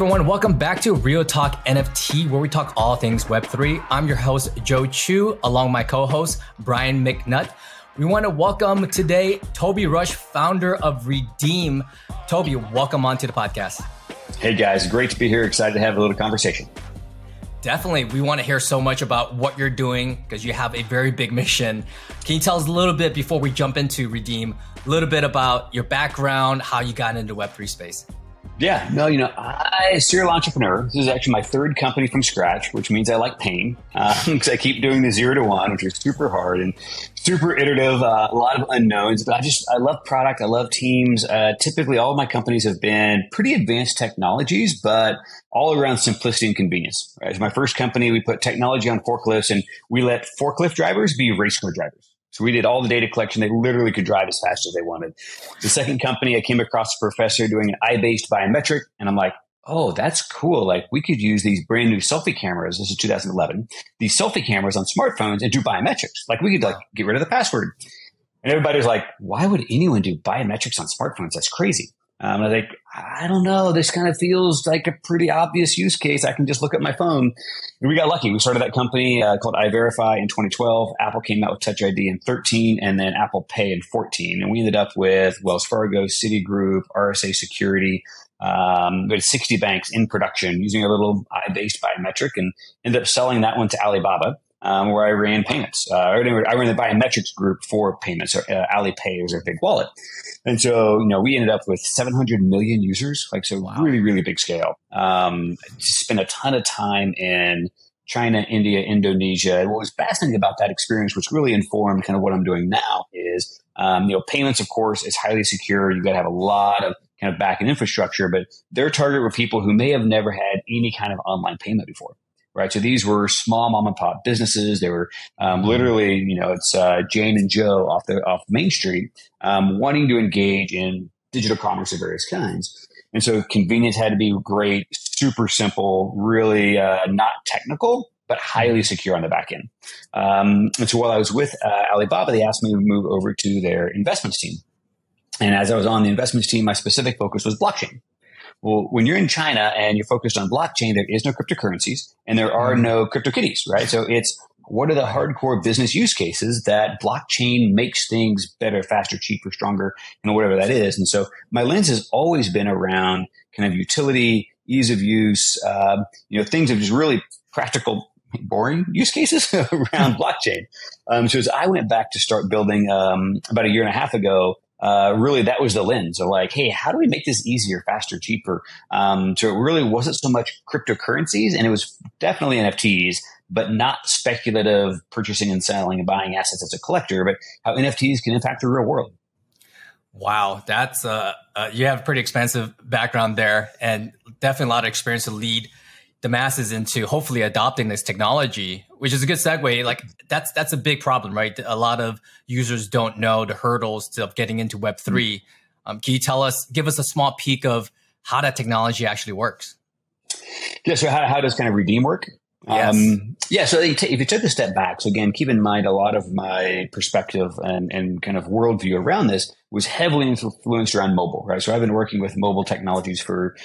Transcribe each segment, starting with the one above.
everyone, welcome back to Real Talk NFT, where we talk all things Web3. I'm your host, Joe Chu, along my co host, Brian McNutt. We want to welcome today Toby Rush, founder of Redeem. Toby, welcome onto the podcast. Hey guys, great to be here. Excited to have a little conversation. Definitely. We want to hear so much about what you're doing because you have a very big mission. Can you tell us a little bit before we jump into Redeem, a little bit about your background, how you got into Web3 space? Yeah, no, you know, I serial entrepreneur. This is actually my third company from scratch, which means I like pain because uh, I keep doing the zero to one, which is super hard and super iterative. Uh, a lot of unknowns, but I just I love product. I love teams. Uh, typically, all my companies have been pretty advanced technologies, but all around simplicity and convenience. Right? As my first company, we put technology on forklifts, and we let forklift drivers be race car drivers. So we did all the data collection. They literally could drive as fast as they wanted. The second company, I came across a professor doing an eye-based biometric, and I'm like, oh, that's cool. Like we could use these brand new selfie cameras. This is 2011. These selfie cameras on smartphones and do biometrics. Like we could like get rid of the password. And everybody's like, why would anyone do biometrics on smartphones? That's crazy. Um, I think, I don't know. This kind of feels like a pretty obvious use case. I can just look at my phone. And we got lucky. We started that company uh, called EyeVerify in 2012. Apple came out with Touch ID in 13 and then Apple Pay in 14. And we ended up with Wells Fargo, Citigroup, RSA Security. Um, we had 60 banks in production using a little eye-based biometric and ended up selling that one to Alibaba um, where I ran payments. Uh, I ran the biometrics group for payments. So, uh, Alipay is a big wallet. And so, you know, we ended up with 700 million users, like, so wow. really, really big scale. Um, spent a ton of time in China, India, Indonesia. And what was fascinating about that experience, which really informed kind of what I'm doing now is, um, you know, payments, of course, is highly secure. You've got to have a lot of kind of back end infrastructure, but their target were people who may have never had any kind of online payment before right? So these were small mom and pop businesses. They were um, literally, you know, it's uh, Jane and Joe off the off Main Street, um, wanting to engage in digital commerce of various kinds. And so convenience had to be great, super simple, really uh, not technical, but highly secure on the back end. Um, and so while I was with uh, Alibaba, they asked me to move over to their investments team. And as I was on the investments team, my specific focus was blockchain. Well, when you're in China and you're focused on blockchain, there is no cryptocurrencies and there are mm-hmm. no crypto kitties, right? So it's what are the hardcore business use cases that blockchain makes things better, faster, cheaper, stronger, you know, whatever that is. And so my lens has always been around kind of utility, ease of use, uh, you know, things of just really practical, boring use cases around blockchain. Um, so as I went back to start building um, about a year and a half ago, uh, really that was the lens of like, hey, how do we make this easier, faster, cheaper? Um, so it really wasn't so much cryptocurrencies, and it was definitely NFTs, but not speculative purchasing and selling and buying assets as a collector, but how NFTs can impact the real world. Wow, that's uh, uh, you have a pretty expensive background there, and definitely a lot of experience to lead the masses into hopefully adopting this technology, which is a good segue. Like that's that's a big problem, right? A lot of users don't know the hurdles of getting into Web 3 mm-hmm. um, can you tell us, give us a small peek of how that technology actually works? Yeah. So how, how does kind of Redeem work? Um, yeah. So if you took a step back, so again, keep in mind a lot of my perspective and, and kind of worldview around this was heavily influenced around mobile, right? So I've been working with mobile technologies for,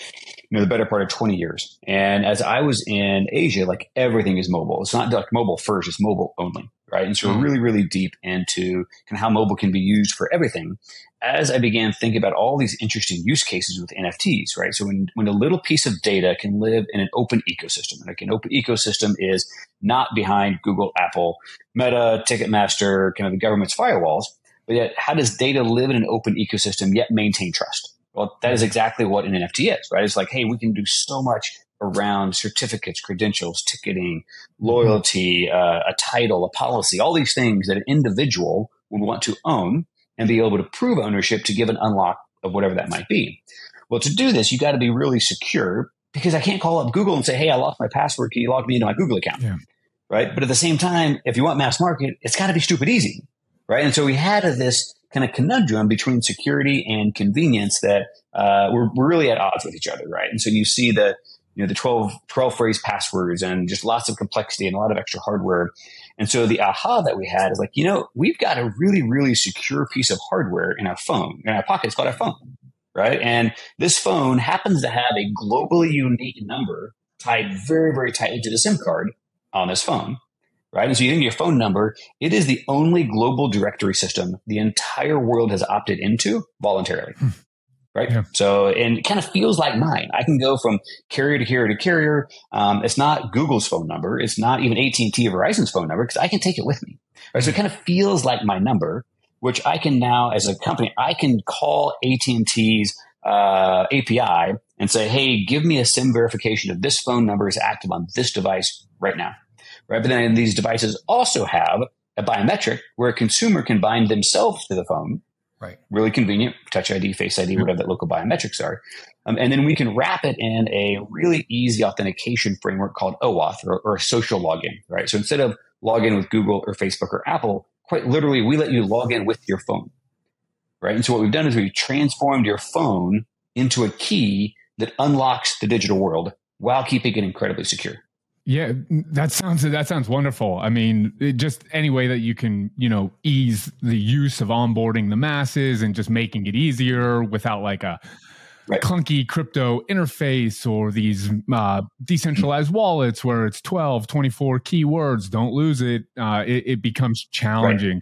you know, the better part of 20 years. And as I was in Asia, like everything is mobile. It's not like mobile first, it's mobile only, right? And so mm-hmm. we're really, really deep into kind of how mobile can be used for everything. As I began thinking about all these interesting use cases with NFTs, right? So when, when a little piece of data can live in an open ecosystem, like an open ecosystem is not behind Google, Apple, Meta, Ticketmaster, kind of the government's firewalls, but yet, how does data live in an open ecosystem yet maintain trust? Well, that is exactly what an NFT is, right? It's like, hey, we can do so much around certificates, credentials, ticketing, loyalty, uh, a title, a policy, all these things that an individual would want to own and be able to prove ownership to give an unlock of whatever that might be. Well, to do this, you got to be really secure because I can't call up Google and say, hey, I lost my password. Can you log me into my Google account? Yeah. Right. But at the same time, if you want mass market, it's got to be stupid easy right? And so we had this kind of conundrum between security and convenience that uh, we're, we're really at odds with each other, right? And so you see the you know the 12, 12 phrase passwords and just lots of complexity and a lot of extra hardware. And so the aha that we had is like, you know, we've got a really, really secure piece of hardware in our phone, in our pocket. It's called our phone. right? And this phone happens to have a globally unique number tied very, very tightly to the SIM card on this phone, right? And so you think your phone number, it is the only global directory system the entire world has opted into voluntarily. Hmm. Right. Yeah. So, and it kind of feels like mine. I can go from carrier to carrier to carrier. Um, it's not Google's phone number. It's not even AT&T or Verizon's phone number because I can take it with me. Right. So it kind of feels like my number, which I can now, as a company, I can call AT&T's uh, API and say, "Hey, give me a SIM verification of this phone number is active on this device right now." right? But then these devices also have a biometric where a consumer can bind themselves to the phone. Right. Really convenient. Touch ID, Face ID, whatever that local biometrics are. Um, and then we can wrap it in a really easy authentication framework called OAuth or, or a social login, right? So instead of log in with Google or Facebook or Apple, quite literally, we let you log in with your phone, right? And so what we've done is we've transformed your phone into a key that unlocks the digital world while keeping it incredibly secure. Yeah, that sounds that sounds wonderful. I mean, just any way that you can, you know, ease the use of onboarding the masses and just making it easier without like a right. clunky crypto interface or these uh, decentralized wallets where it's 12, 24 keywords, don't lose it. Uh, it, it, becomes challenging.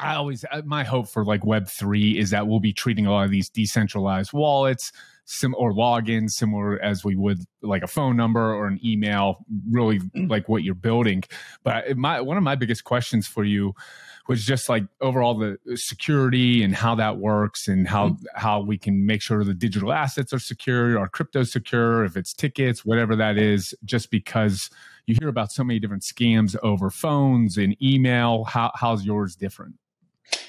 Right. I always, uh, my hope for like Web3 is that we'll be treating a lot of these decentralized wallets sim or login similar as we would like a phone number or an email really mm. like what you're building. But my one of my biggest questions for you was just like overall the security and how that works and how mm. how we can make sure the digital assets are secure our crypto secure if it's tickets whatever that is just because you hear about so many different scams over phones and email. How, how's yours different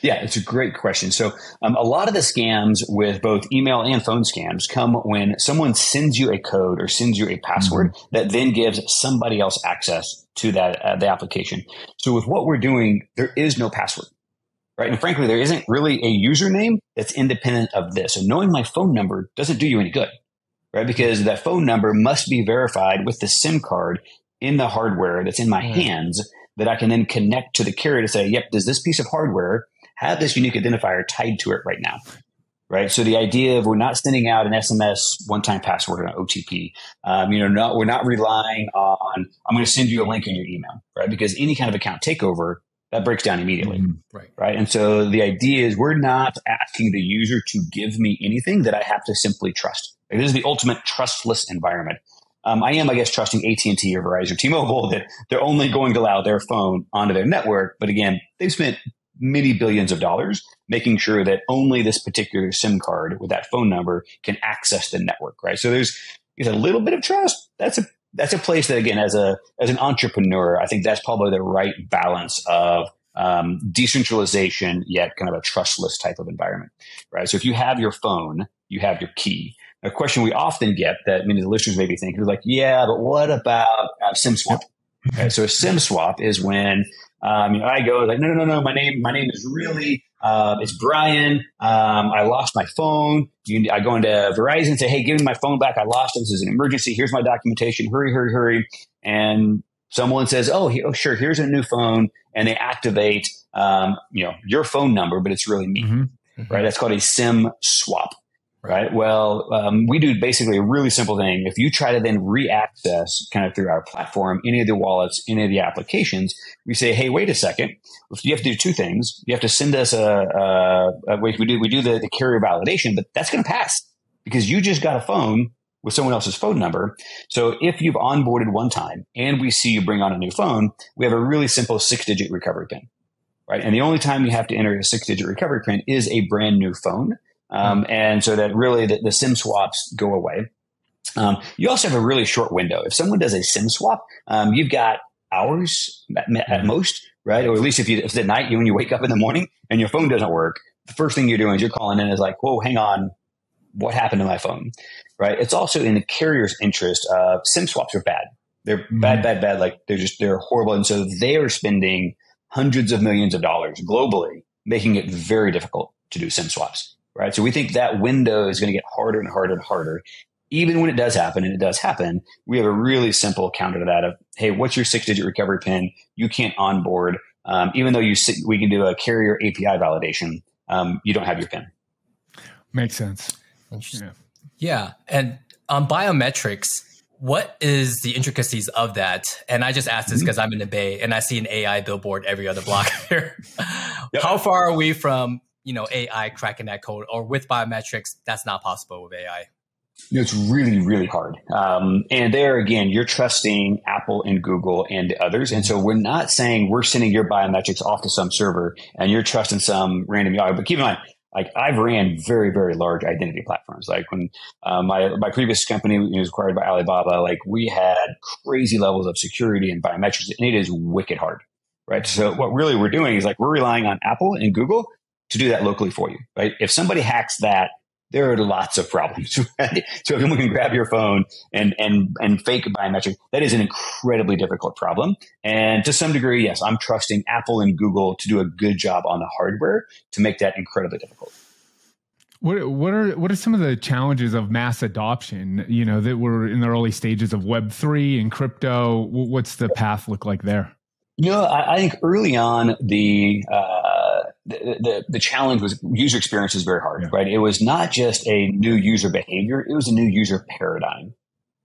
yeah, it's a great question. So, um, a lot of the scams with both email and phone scams come when someone sends you a code or sends you a password mm-hmm. that then gives somebody else access to that uh, the application. So, with what we're doing, there is no password, right? And frankly, there isn't really a username that's independent of this. So, knowing my phone number doesn't do you any good, right? Because that phone number must be verified with the SIM card in the hardware that's in my mm-hmm. hands that I can then connect to the carrier to say, yep, does this piece of hardware have this unique identifier tied to it right now? Right. So the idea of we're not sending out an SMS one-time password or an OTP, um, you know, not, we're not relying on, I'm going to send you a link in your email, right? Because any kind of account takeover, that breaks down immediately. Mm-hmm. Right. Right. And so the idea is we're not asking the user to give me anything that I have to simply trust. Like, this is the ultimate trustless environment. Um, I am, I guess, trusting AT&T or Verizon or T-Mobile that they're only going to allow their phone onto their network. But again, they've spent many billions of dollars making sure that only this particular SIM card with that phone number can access the network, right? So there's, there's a little bit of trust. That's a that's a place that again, as a as an entrepreneur, I think that's probably the right balance of um, decentralization yet kind of a trustless type of environment, right? So if you have your phone, you have your key a question we often get that many of the listeners may be thinking is like, yeah, but what about uh, SIM swap? Okay, so a SIM swap is when um, you know, I go like, no, no, no, no, my name, my name is really, uh, it's Brian. Um, I lost my phone. You, I go into Verizon and say, hey, give me my phone back. I lost it. This is an emergency. Here's my documentation. Hurry, hurry, hurry. And someone says, oh, he, oh sure, here's a new phone. And they activate, um, you know, your phone number, but it's really me. Mm-hmm. Mm-hmm. Right. That's called a SIM swap right? Well, um, we do basically a really simple thing. If you try to then re-access kind of through our platform, any of the wallets, any of the applications, we say, hey, wait a second. You have to do two things. You have to send us a, a, a we do we do the, the carrier validation, but that's going to pass because you just got a phone with someone else's phone number. So if you've onboarded one time and we see you bring on a new phone, we have a really simple six digit recovery pin. Right. And the only time you have to enter a six digit recovery pin is a brand new phone. Um, and so that really the, the SIM swaps go away. Um, you also have a really short window. If someone does a SIM swap, um, you've got hours at, at, most, right? Or at least if you if it's at night, you when you wake up in the morning and your phone doesn't work, the first thing you're doing is you're calling in is like, whoa, hang on, what happened to my phone, right? It's also in the carrier's interest. Uh, SIM swaps are bad. They're mm-hmm. bad, bad, bad. Like they're just they're horrible, and so they are spending hundreds of millions of dollars globally, making it very difficult to do SIM swaps right? So we think that window is going to get harder and harder and harder. Even when it does happen, and it does happen, we have a really simple counter to that of, hey, what's your six digit recovery pin? You can't onboard. Um, even though you sit, we can do a carrier API validation, um, you don't have your pin. Makes sense. Interesting. Yeah. yeah. And on biometrics, what is the intricacies of that? And I just asked this because mm-hmm. I'm in the Bay and I see an AI billboard every other block here. yep. How far are we from, you know, AI cracking that code or with biometrics? That's not possible with AI. It's really, really hard. Um, and there again, you're trusting Apple and Google and others. And so we're not saying we're sending your biometrics off to some server and you're trusting some random guy. But keep in mind, like I've ran very, very large identity platforms. Like when uh, my my previous company was acquired by Alibaba, like we had crazy levels of security and biometrics, and it is wicked hard, right? So what really we're doing is like we're relying on Apple and Google to do that locally for you, right? If somebody hacks that, there are lots of problems. Right? So if someone can grab your phone and and and fake biometric, that is an incredibly difficult problem. And to some degree, yes, I'm trusting Apple and Google to do a good job on the hardware to make that incredibly difficult. What what are what are some of the challenges of mass adoption? You know that we're in the early stages of Web three and crypto. What's the path look like there? You know, I, I think early on the uh, the, the, challenge was user experience is very hard, yeah. right? It was not just a new user behavior; it was a new user paradigm,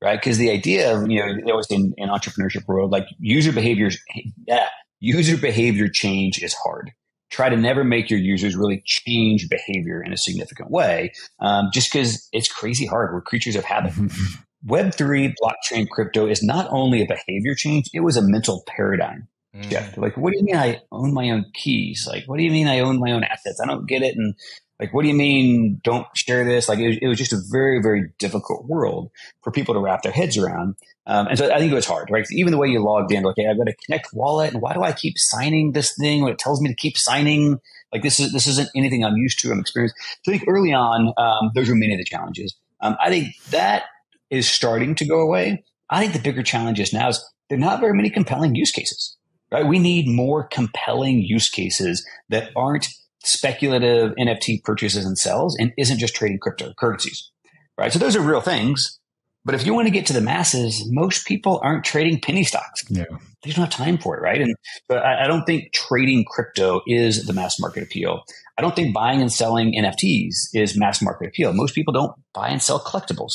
right? Because the idea of you know it was in, in entrepreneurship world, like user behaviors, yeah, user behavior change is hard. Try to never make your users really change behavior in a significant way, um, just because it's crazy hard. We're creatures of habit. Web3, blockchain, crypto is not only a behavior change, it was a mental paradigm shift. Mm. Like, what do you mean I own my own keys? Like, what do you mean I own my own assets? I don't get it. And like, what do you mean don't share this? Like, it was, it was just a very, very difficult world for people to wrap their heads around. Um, and so I think it was hard, right? Even the way you logged in, like okay, I've got a connect wallet, and why do I keep signing this thing when it tells me to keep signing? Like, this is this isn't anything I'm used to. I'm experienced. So I think early on, um, those were many of the challenges. Um, I think that is starting to go away. I think the bigger challenge is now is there are not very many compelling use cases right? We need more compelling use cases that aren't speculative NFT purchases and sells and isn't just trading cryptocurrencies, right? So those are real things. But if you want to get to the masses, most people aren't trading penny stocks. Yeah. They don't have time for it, right? And but I, I don't think trading crypto is the mass market appeal. I don't think buying and selling NFTs is mass market appeal. Most people don't buy and sell collectibles.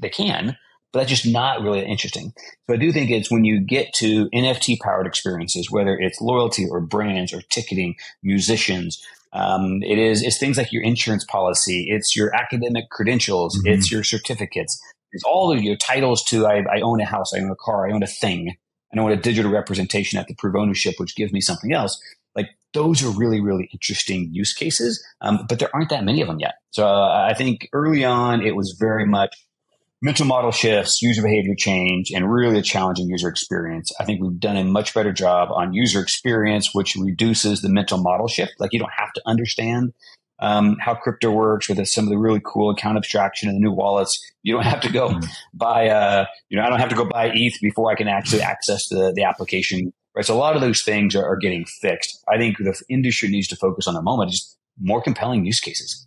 They can, but that's just not really interesting. So I do think it's when you get to NFT powered experiences, whether it's loyalty or brands or ticketing, musicians, um, it is it's things like your insurance policy, it's your academic credentials, mm-hmm. it's your certificates, it's all of your titles to I, I, own a house, I own a car, I own a thing, I own a digital representation at the prove ownership, which gives me something else. Like those are really really interesting use cases, um, but there aren't that many of them yet. So uh, I think early on it was very much mental model shifts, user behavior change, and really a challenging user experience. I think we've done a much better job on user experience, which reduces the mental model shift. Like you don't have to understand um, how crypto works with some of the really cool account abstraction and the new wallets. You don't have to go mm-hmm. buy, uh, you know, I don't have to go buy ETH before I can actually access the, the application. Right. So a lot of those things are, are getting fixed. I think the industry needs to focus on the moment, just more compelling use cases.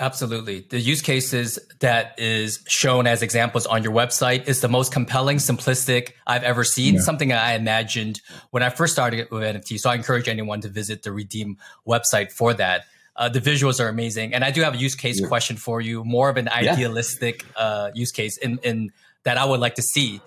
Absolutely. The use cases that is shown as examples on your website is the most compelling, simplistic I've ever seen. Yeah. Something I imagined when I first started with NFT. So I encourage anyone to visit the Redeem website for that. Uh, the visuals are amazing. And I do have a use case yeah. question for you, more of an idealistic yeah. uh, use case in, in that I would like to see.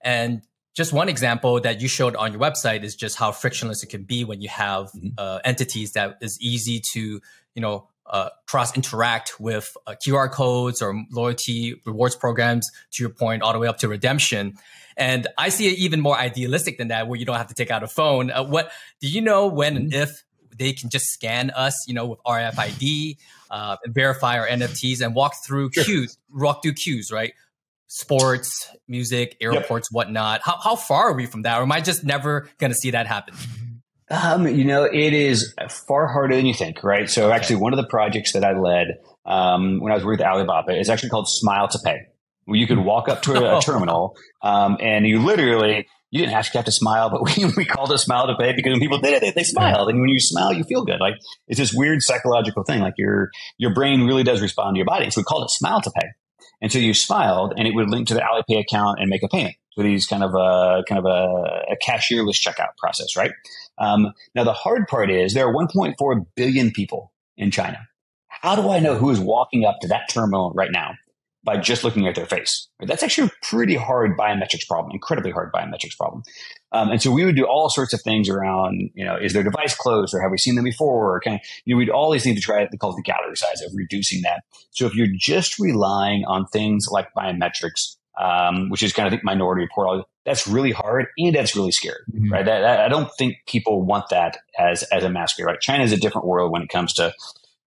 And just one example that you showed on your website is just how frictionless it can be when you have mm-hmm. uh, entities that is easy to, you know, uh, cross interact with uh, QR codes or loyalty rewards programs, to your point, all the way up to redemption. And I see it even more idealistic than that, where you don't have to take out a phone. Uh, what do you know when and if they can just scan us, you know, with RFID, uh, and verify our NFTs and walk through sure. queues, walk through queues, right? Sports, music, airports, yep. whatnot. How, how far are we from that? Or am I just never going to see that happen? Um, you know, it is far harder than you think, right? So, actually, one of the projects that I led um, when I was with Alibaba is actually called Smile to Pay, where you could walk up to a, a terminal um, and you literally you didn't actually have to smile, but we, we called it smile to pay because when people did it, they, they smiled. And when you smile, you feel good. Like it's this weird psychological thing. Like your, your brain really does respond to your body. So we called it smile to pay. And so you smiled and it would link to the Alipay account and make a payment. These kind of a, kind of a, a cashierless checkout process, right? Um, now, the hard part is there are 1.4 billion people in China. how do I know who is walking up to that terminal right now by just looking at their face? That's actually a pretty hard biometrics problem, incredibly hard biometrics problem. Um, and so we would do all sorts of things around, you know, is their device closed or have we seen them before? Or kind of, you know, we'd always need to try to call it the gallery size of reducing that. So if you're just relying on things like biometrics, um, which is kind of the minority report, that's really hard and that's really scary, mm-hmm. right? That, that, I don't think people want that as as a masquerade, right? China is a different world when it comes to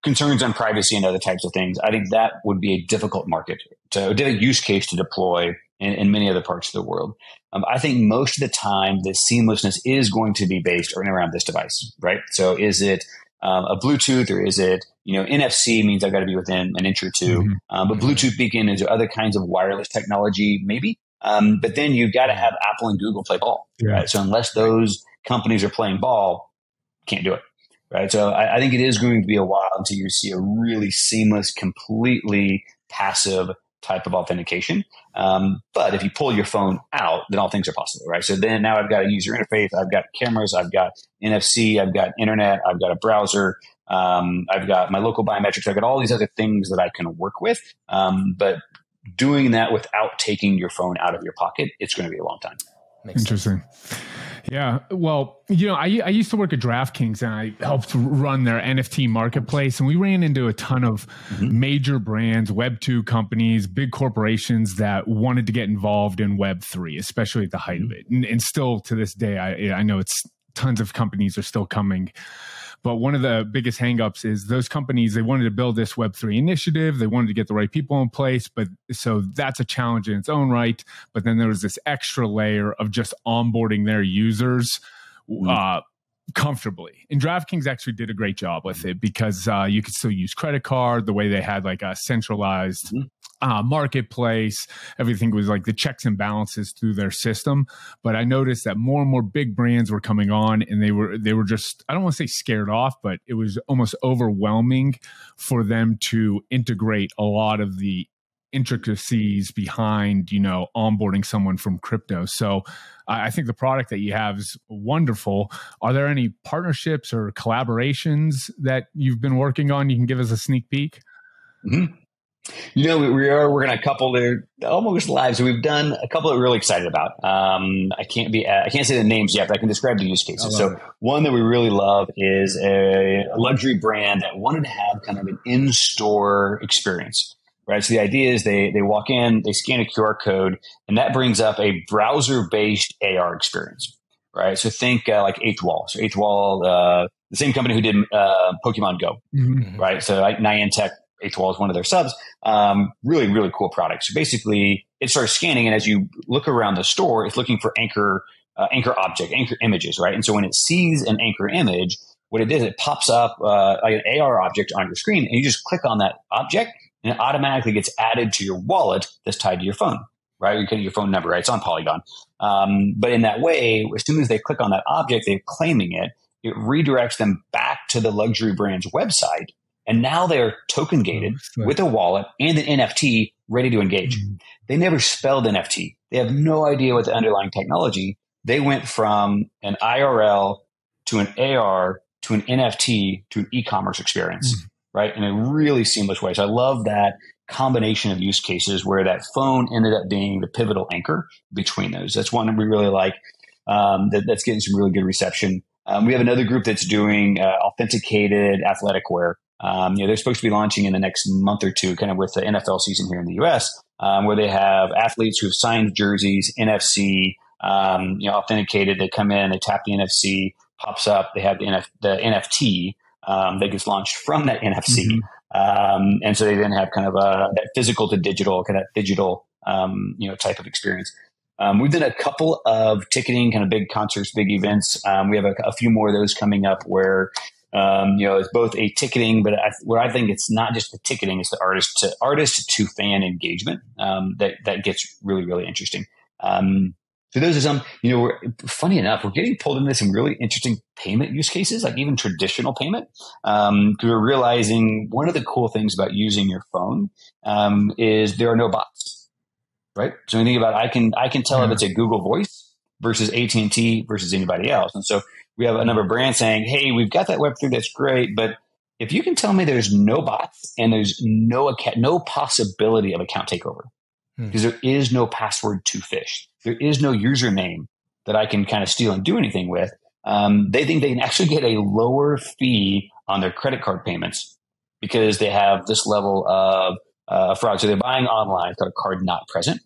concerns on privacy and other types of things. I think that would be a difficult market to a difficult use case to deploy in, in many other parts of the world. Um, I think most of the time the seamlessness is going to be based around this device, right? So is it um, a Bluetooth or is it, you know, NFC means I've got to be within an inch or 2 mm-hmm. um, but Bluetooth beacon is there other kinds of wireless technology, maybe. Um, but then you've got to have Apple and Google play ball, yeah. right? So unless those companies are playing ball, can't do it, right? So I, I think it is going to be a while until you see a really seamless, completely passive type of authentication. Um, but if you pull your phone out, then all things are possible, right? So then now I've got a user interface, I've got cameras, I've got NFC, I've got internet, I've got a browser, um, I've got my local biometrics, I've got all these other things that I can work with. Um, but doing that without taking your phone out of your pocket, it's going to be a long time. Makes Interesting. Sense. Yeah. Well, you know, I, I used to work at DraftKings and I helped run their NFT marketplace. And we ran into a ton of mm-hmm. major brands, Web2 companies, big corporations that wanted to get involved in Web3, especially at the height mm-hmm. of it. And, and still to this day, I, I know it's tons of companies are still coming but one of the biggest hangups is those companies, they wanted to build this Web3 initiative. They wanted to get the right people in place. But so that's a challenge in its own right. But then there was this extra layer of just onboarding their users. Mm-hmm. Uh, comfortably. And DraftKings actually did a great job with it because uh, you could still use credit card the way they had like a centralized mm-hmm uh, marketplace. Everything was like the checks and balances through their system. But I noticed that more and more big brands were coming on, and they were they were just I don't want to say scared off, but it was almost overwhelming for them to integrate a lot of the intricacies behind you know onboarding someone from crypto so i think the product that you have is wonderful are there any partnerships or collaborations that you've been working on you can give us a sneak peek mm-hmm. You know, we are working on a couple are almost lives. We've done a couple that we're really excited about. Um, I can't be, I can't say the names yet, but I can describe the use cases. So it. one that we really love is a, a luxury brand that wanted to have kind of an in-store experience right? So the idea is they they walk in, they scan a QR code, and that brings up a browser based AR experience, right? So think uh, like Wall. So 8th Wall, uh, the same company who did uh, Pokemon Go, mm-hmm. right? So like Niantic 8th Wall is one of their subs. Um, really, really cool product. So basically, it starts scanning, and as you look around the store, it's looking for anchor uh, anchor object, anchor images, right? And so when it sees an anchor image, what it does, it pops up uh, like an AR object on your screen, and you just click on that object, and it automatically gets added to your wallet that's tied to your phone, right? You can your phone number, right? It's on Polygon. Um, but in that way, as soon as they click on that object, they're claiming it. It redirects them back to the luxury brand's website and now they're token gated oh, with a wallet and an NFT ready to engage. Mm-hmm. They never spelled NFT. They have no idea what the underlying technology. They went from an IRL to an AR to an NFT to an e-commerce experience, mm-hmm. right? In a really seamless way. So I love that combination of use cases where that phone ended up being the pivotal anchor between those. That's one that we really like. Um, that, that's getting some really good reception. Um, we have another group that's doing uh, authenticated athletic wear. Um, you know, they're supposed to be launching in the next month or two, kind of with the NFL season here in the U.S., um, where they have athletes who've signed jerseys, NFC, um, you know, authenticated. They come in, they tap the NFC, pops up. They have the, NF- the NFT um, that gets launched from that NFC, mm-hmm. Um, and so they then have kind of a that physical to digital, kind of digital, um, you know, type of experience. Um, we've done a couple of ticketing, kind of big concerts, big events. Um, we have a, a, few more of those coming up where um, you know, it's both a ticketing, but I, where I think it's not just the ticketing, it's the artist to artist to fan engagement um, that that gets really really interesting. Um, so those are some, you know, we're, funny enough, we're getting pulled into some really interesting payment use cases, like even traditional payment. Um, we're realizing one of the cool things about using your phone um, is there are no bots, right? So when you think about, it, I can I can tell yeah. if it's a Google Voice versus AT and T versus anybody else, and so we have a number of brands saying, "Hey, we've got that Web three that's great, but if you can tell me there's no bots and there's no account, no possibility of account takeover, hmm. because there is no password to phish, there is no username that I can kind of steal and do anything with. Um, they think they can actually get a lower fee on their credit card payments because they have this level of uh, fraud. So they're buying online, got a card not present.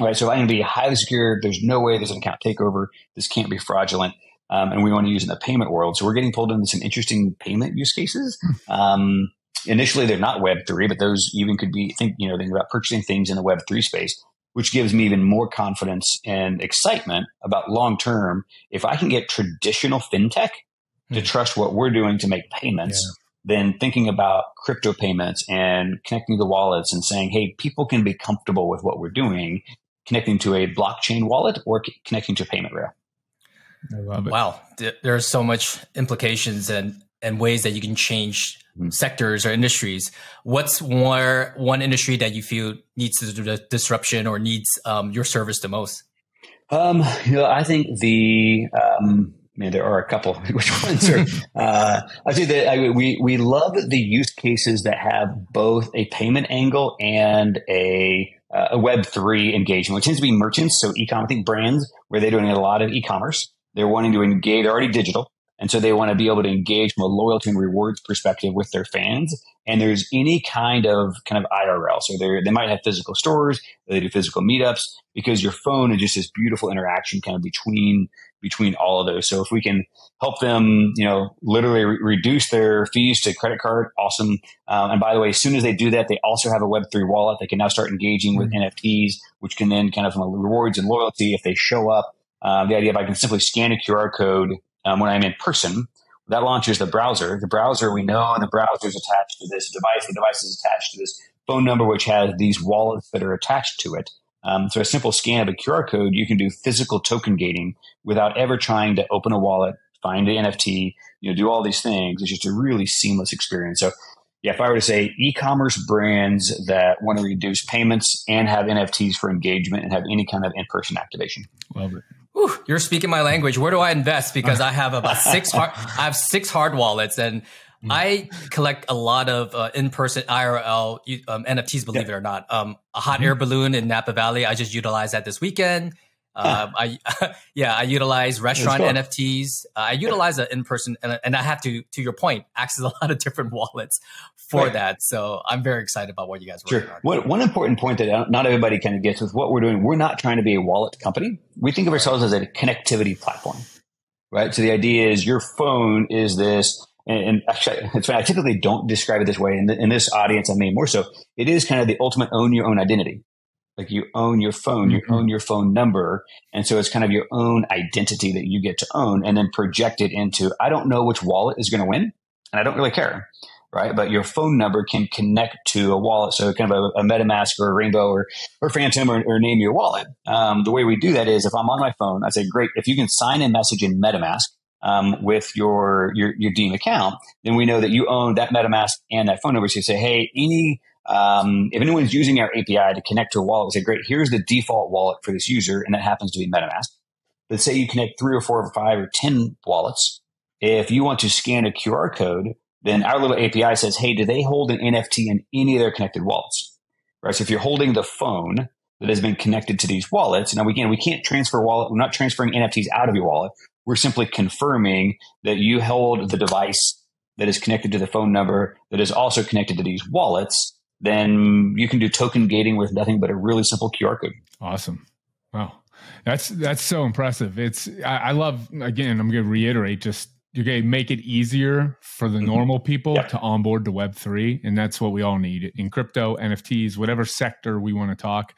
Right. So I can be highly secure. There's no way there's an account takeover. This can't be fraudulent. Um, and we want to use in the payment world. So we're getting pulled into some interesting payment use cases. Hmm. Um, initially, they're not Web three, but those even could be think you know think about purchasing things in the Web three space, which gives me even more confidence and excitement about long term. If I can get traditional fintech to hmm. trust what we're doing to make payments. Yeah. Then thinking about crypto payments and connecting the wallets and saying, hey, people can be comfortable with what we're doing, connecting to a blockchain wallet or connecting to a payment rail. I love it. Wow, there's so much implications and and ways that you can change mm. sectors or industries. What's more one industry that you feel needs the disruption or needs um, your service the most? Um, you know, I think the um, man, there are a couple. Which ones are? uh, I say that I, we we love the use cases that have both a payment angle and a uh, a Web three engagement, which tends to be merchants, so e-commerce. I think brands where they're doing a lot of e-commerce. They're wanting to engage. They're already digital. And so they want to be able to engage from a loyalty and rewards perspective with their fans. And there's any kind of kind of IRL. So they they might have physical stores, they do physical meetups because your phone is just this beautiful interaction kind of between between all of those. So if we can help them, you know, literally re- reduce their fees to credit card, awesome. Um, and by the way, as soon as they do that, they also have a Web3 wallet. They can now start engaging with mm-hmm. NFTs, which can then kind of rewards and loyalty, if they show up, uh, the idea of I can simply scan a QR code um, when I'm in person, that launches the browser. The browser, we know and the browser is attached to this device. The device is attached to this phone number, which has these wallets that are attached to it. Um, so a simple scan of a QR code, you can do physical token gating without ever trying to open a wallet, find an NFT, you know, do all these things. It's just a really seamless experience. So yeah, if I were to say e-commerce brands that want to reduce payments and have NFTs for engagement and have any kind of in-person activation. Love it. Whew, you're speaking my language. Where do I invest? Because I have about six hard, I have six hard wallets and mm. I collect a lot of uh, in-person IRL um, NFTs, believe yeah. it or not. Um, a hot mm-hmm. air balloon in Napa Valley. I just utilized that this weekend. Uh, I yeah, I utilize restaurant NFTs. Uh, I utilize an in person, and, and, I have to to your point, access a lot of different wallets for right. that. So I'm very excited about what you guys sure. One, one important point that not everybody kind of gets with what we're doing. We're not trying to be a wallet company. We think of ourselves as a connectivity platform, right? So the idea is your phone is this. And, actually, it's funny, I typically don't describe it this way. In, the, in this audience, I mean more so. It is kind of the ultimate own your own identity like you own your phone, you mm-hmm. own your phone number. And so it's kind of your own identity that you get to own and then project it into, I don't know which wallet is going to win and I don't really care. Right. But your phone number can connect to a wallet. So kind of a, a MetaMask or a Rainbow or, or Phantom or, or name your wallet. Um, the way we do that is if I'm on my phone, I say, great, if you can sign a message in MetaMask, um, with your, your your Diem account, then we know that you own that MetaMask and that phone number. So you say, hey, any um, if anyone's using our API to connect to a wallet, we say, great, here's the default wallet for this user, and that happens to be MetaMask. But say you connect three or four or five or 10 wallets. If you want to scan a QR code, then our little API says, hey, do they hold an NFT in any of their connected wallets? Right. So if you're holding the phone that has been connected to these wallets, now again, we can't transfer wallet. We're not transferring NFTs out of your wallet. We're simply confirming that you hold the device that is connected to the phone number that is also connected to these wallets then you can do token gating with nothing but a really simple QR code. Awesome. Wow. That's that's so impressive. It's I, I love again, I'm gonna reiterate just okay, make it easier for the mm-hmm. normal people yeah. to onboard to web three. And that's what we all need in crypto, NFTs, whatever sector we want to talk.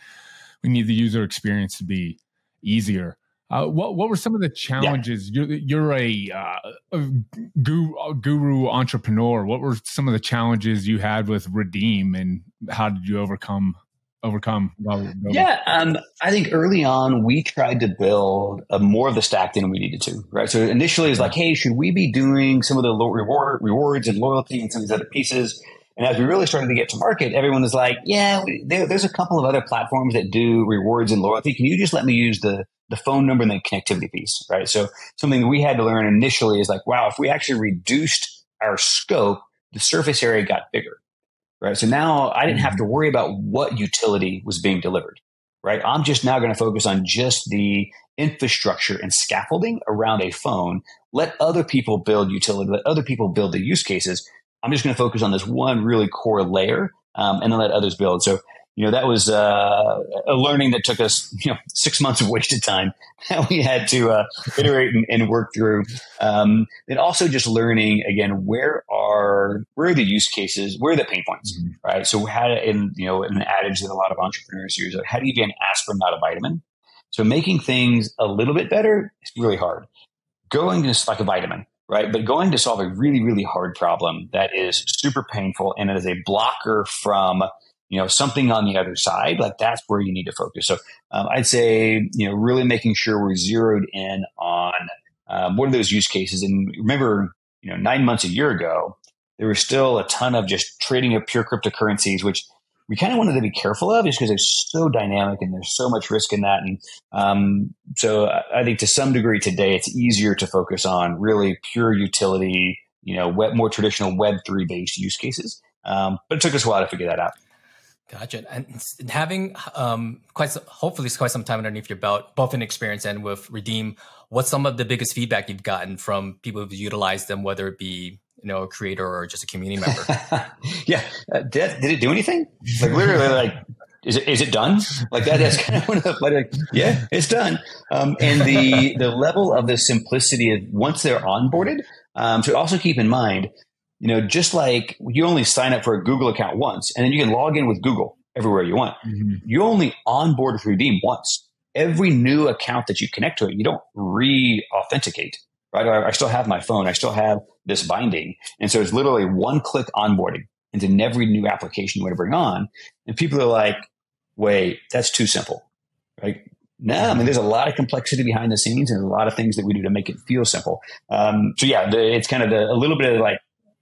We need the user experience to be easier. Uh, what what were some of the challenges? Yeah. You're you're a, uh, a guru, a guru entrepreneur. What were some of the challenges you had with Redeem, and how did you overcome overcome? Yeah, um, I think early on we tried to build a, more of the stack than we needed to. Right. So initially it's like, hey, should we be doing some of the reward rewards and loyalty and some of these other pieces? And as we really started to get to market, everyone was like, yeah, there, there's a couple of other platforms that do rewards and loyalty. Can you just let me use the, the phone number and the connectivity piece, right? So something we had to learn initially is like, wow, if we actually reduced our scope the surface area got bigger, right? So now I didn't have to worry about what utility was being delivered, right? I'm just now going to focus on just the infrastructure and scaffolding around a phone. Let other people build utility, let other people build the use cases. I'm just going to focus on this one really core layer um, and then let others build. So you know, that was uh, a learning that took us, you know, six months of wasted time that we had to uh, iterate and, and, work through. Um, and also just learning again, where are, where are the use cases? Where are the pain points? Mm-hmm. Right. So how in, you know, an adage that a lot of entrepreneurs use, how do you get an aspirin, not a vitamin? So making things a little bit better is really hard. Going to like a vitamin, right? But going to solve a really, really hard problem that is super painful and it is a blocker from you know something on the other side like that's where you need to focus. So um, i'd say you know really making sure we're zeroed in on um, what are those use cases. And remember you know nine months a year ago there was still a ton of just trading of pure cryptocurrencies which we kind of wanted to be careful of just because it's so dynamic and there's so much risk in that. And um, so i think to some degree today it's easier to focus on really pure utility you know web, more traditional web 3 based use cases. Um, but it took us a while to figure that out Gotcha. And having um, quite hopefully quite some time underneath your belt, both in experience and with Redeem, what's some of the biggest feedback you've gotten from people who've utilized them, whether it be you know a creator or just a community member? yeah, uh, did, did it do anything? Like literally, like is it is it done? Like that, that's kind of one of the like, yeah, it's done. Um, and the the level of the simplicity of once they're onboarded. Um, so also keep in mind you know, just like you only sign up for a Google account once and then you can log in with Google everywhere you want. Mm-hmm. You only onboard with Redeem once. Every new account that you connect to it, you don't re authenticate, right? I, I still have my phone. I still have this binding. And so it's literally one click onboarding into every new application you want to bring on. And people are like, wait, that's too simple, right? No, I mean, there's a lot of complexity behind the scenes and a lot of things that we do to make it feel simple. Um, so yeah, the, it's kind of the, a little bit of like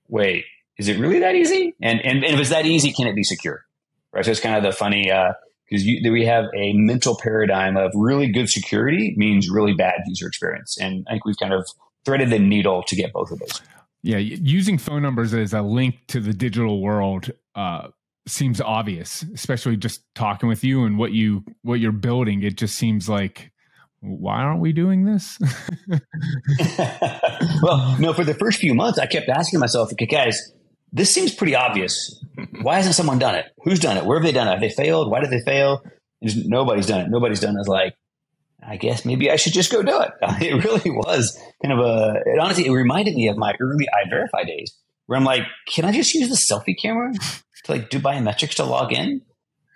wait, is it really that easy? And, and, and if it's that easy, can it be secure? Right. So it's kind of the funny, uh, because we have a mental paradigm of really good security means really bad user experience. And I think we've kind of threaded the needle to get both of those. Yeah. Using phone numbers as a link to the digital world, uh, seems obvious, especially just talking with you and what you what you're building. It just seems like why aren't we doing this? well, no, for the first few months, I kept asking myself, okay, guys, this seems pretty obvious. Why hasn't someone done it? Who's done it? Where have they done it? Have they failed? Why did they fail? Just, nobody's done it. Nobody's done it. It's like, I guess maybe I should just go do it. It really was kind of a, it honestly, it reminded me of my early EyeVerify days where I'm like, can I just use the selfie camera to like do biometrics to log in?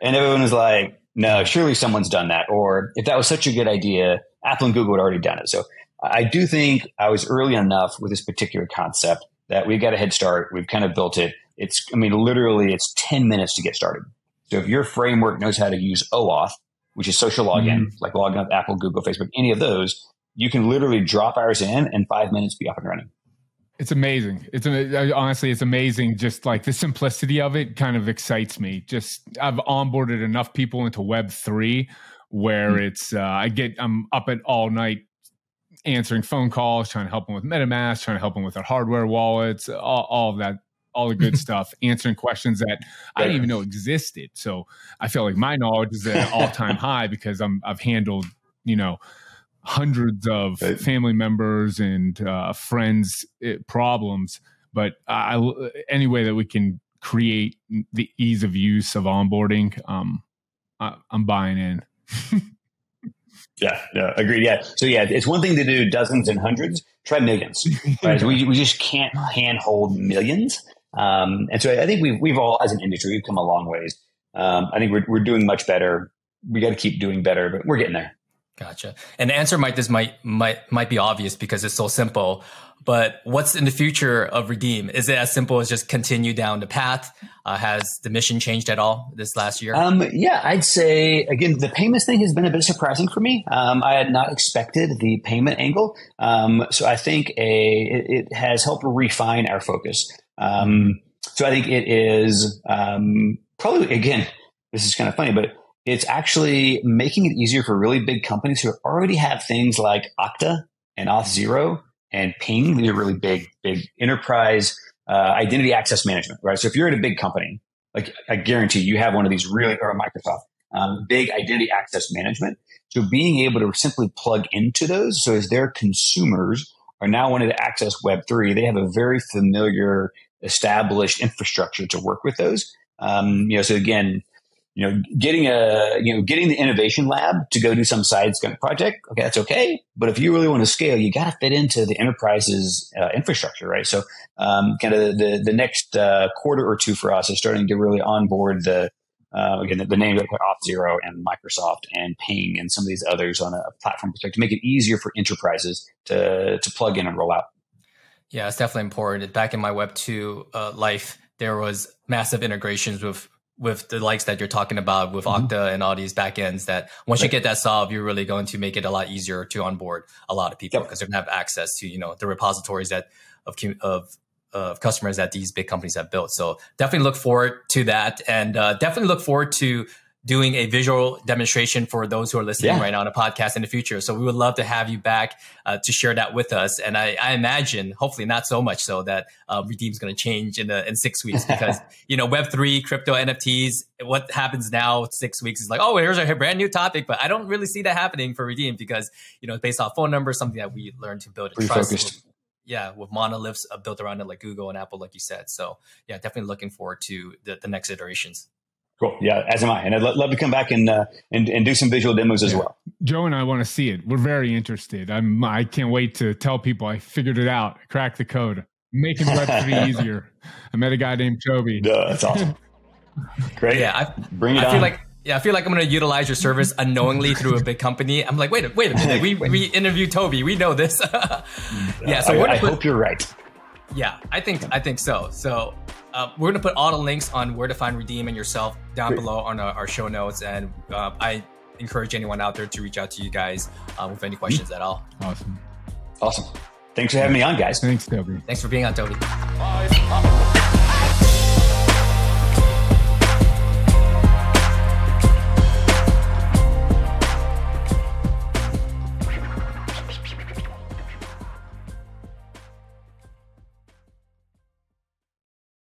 And everyone was like, no, surely someone's done that. Or if that was such a good idea, Apple and Google had already done it. So I do think I was early enough with this particular concept that we've got a head start. We've kind of built it. It's, I mean, literally it's 10 minutes to get started. So if your framework knows how to use OAuth, which is social login, mm-hmm. like logging up Apple, Google, Facebook, any of those, you can literally drop ours in and five minutes be up and running. It's amazing. It's honestly, it's amazing. Just like the simplicity of it kind of excites me. Just I've onboarded enough people into Web three where mm-hmm. it's uh, I get I'm up at all night answering phone calls, trying to help them with MetaMask, trying to help them with their hardware wallets, all, all of that, all the good stuff, answering questions that I didn't even know existed. So I feel like my knowledge is at an all time high because I'm I've handled you know hundreds of family members and uh, friends eh, problems. But I, any way that we can create the ease of use of onboarding, um, I, I'm buying in. yeah, yeah, agreed. Yeah. So yeah, it's one thing to do dozens and hundreds. Try millions. Right? we we just can't handhold millions. Um, and so I think we've we've all, as an industry, we've come a long ways. Um, I think we're we're doing much better. We got to keep doing better, but we're getting there. Gotcha. And the answer might this might might might be obvious because it's so simple. But what's in the future of Redeem? Is it as simple as just continue down the path? Uh, has the mission changed at all this last year? Um, yeah, I'd say again the payments thing has been a bit surprising for me. Um, I had not expected the payment angle, um, so I think a it, it, has helped refine our focus. Um, so I think it is um, probably again this is kind of funny, but it's actually making it easier for really big companies who already have things like Okta and Auth0 and Ping. These are really big, big enterprise uh, identity access management, right? So if you're at a big company, like I guarantee you have one of these really, or Microsoft, um, big identity access management. So being able to simply plug into those, so as their consumers are now wanting to access Web3, they have a very familiar, established infrastructure to work with those. Um, you know, so again, you know, getting a, you know, getting the innovation lab to go do some side project, okay, that's okay. But if you really want to scale, you got to fit into the enterprise's uh, infrastructure, right? So, um, kind of the, the next uh, quarter or two for us is starting to really onboard the, uh, again, the, the names like Auth0 and Microsoft and Ping and some of these others on a platform perspective to make it easier for enterprises to, to plug in and roll out. Yeah, it's definitely important. Back in my Web 2 uh, life, there was massive integrations with with the likes that you're talking about with mm-hmm. Okta and all these backends that once right. you get that solved, you're really going to make it a lot easier to onboard a lot of people because yep. they're going to have access to, you know, the repositories that of, of, of customers that these big companies have built. So definitely look forward to that and uh, definitely look forward to doing a visual demonstration for those who are listening yeah. right now on a podcast in the future. So we would love to have you back uh, to share that with us. And I, I, imagine, hopefully not so much so that uh, Redeem's going to change in the, in six weeks because you know Web three, crypto, NFTs. What happens now six weeks is like, oh, here's a brand new topic, but I don't really see that happening for Redeem because you know it's based off phone numbers, something that we learned to build a trust. With, yeah, with monoliths uh, built around it like Google and Apple, like you said. So yeah, definitely looking forward to the, the next iterations. Cool. Yeah, as am I, and I'd love to come back and uh, and, and do some visual demos as well. Joe and I want to see it. We're very interested. I'm. I can't wait to tell people I figured it out. Crack the code. Making Web three easier. I met a guy named Toby. Yeah, that's awesome. Great. Yeah, I, bring it I on. feel like yeah, I feel like I'm going to utilize your service unknowingly through a big company. I'm like, wait, a, wait a minute. We we interviewed Toby. We know this. yeah. So I, I hope you're right. Yeah, I think I think so. So uh, we're gonna put all the links on where to find Redeem and yourself down Great. below on our, our, show notes, and uh, I encourage anyone out there to reach out to you guys uh, with any questions mm-hmm. at all. Awesome, awesome. Thanks for having me on, guys. Thanks, Toby. Thanks for being on, Toby.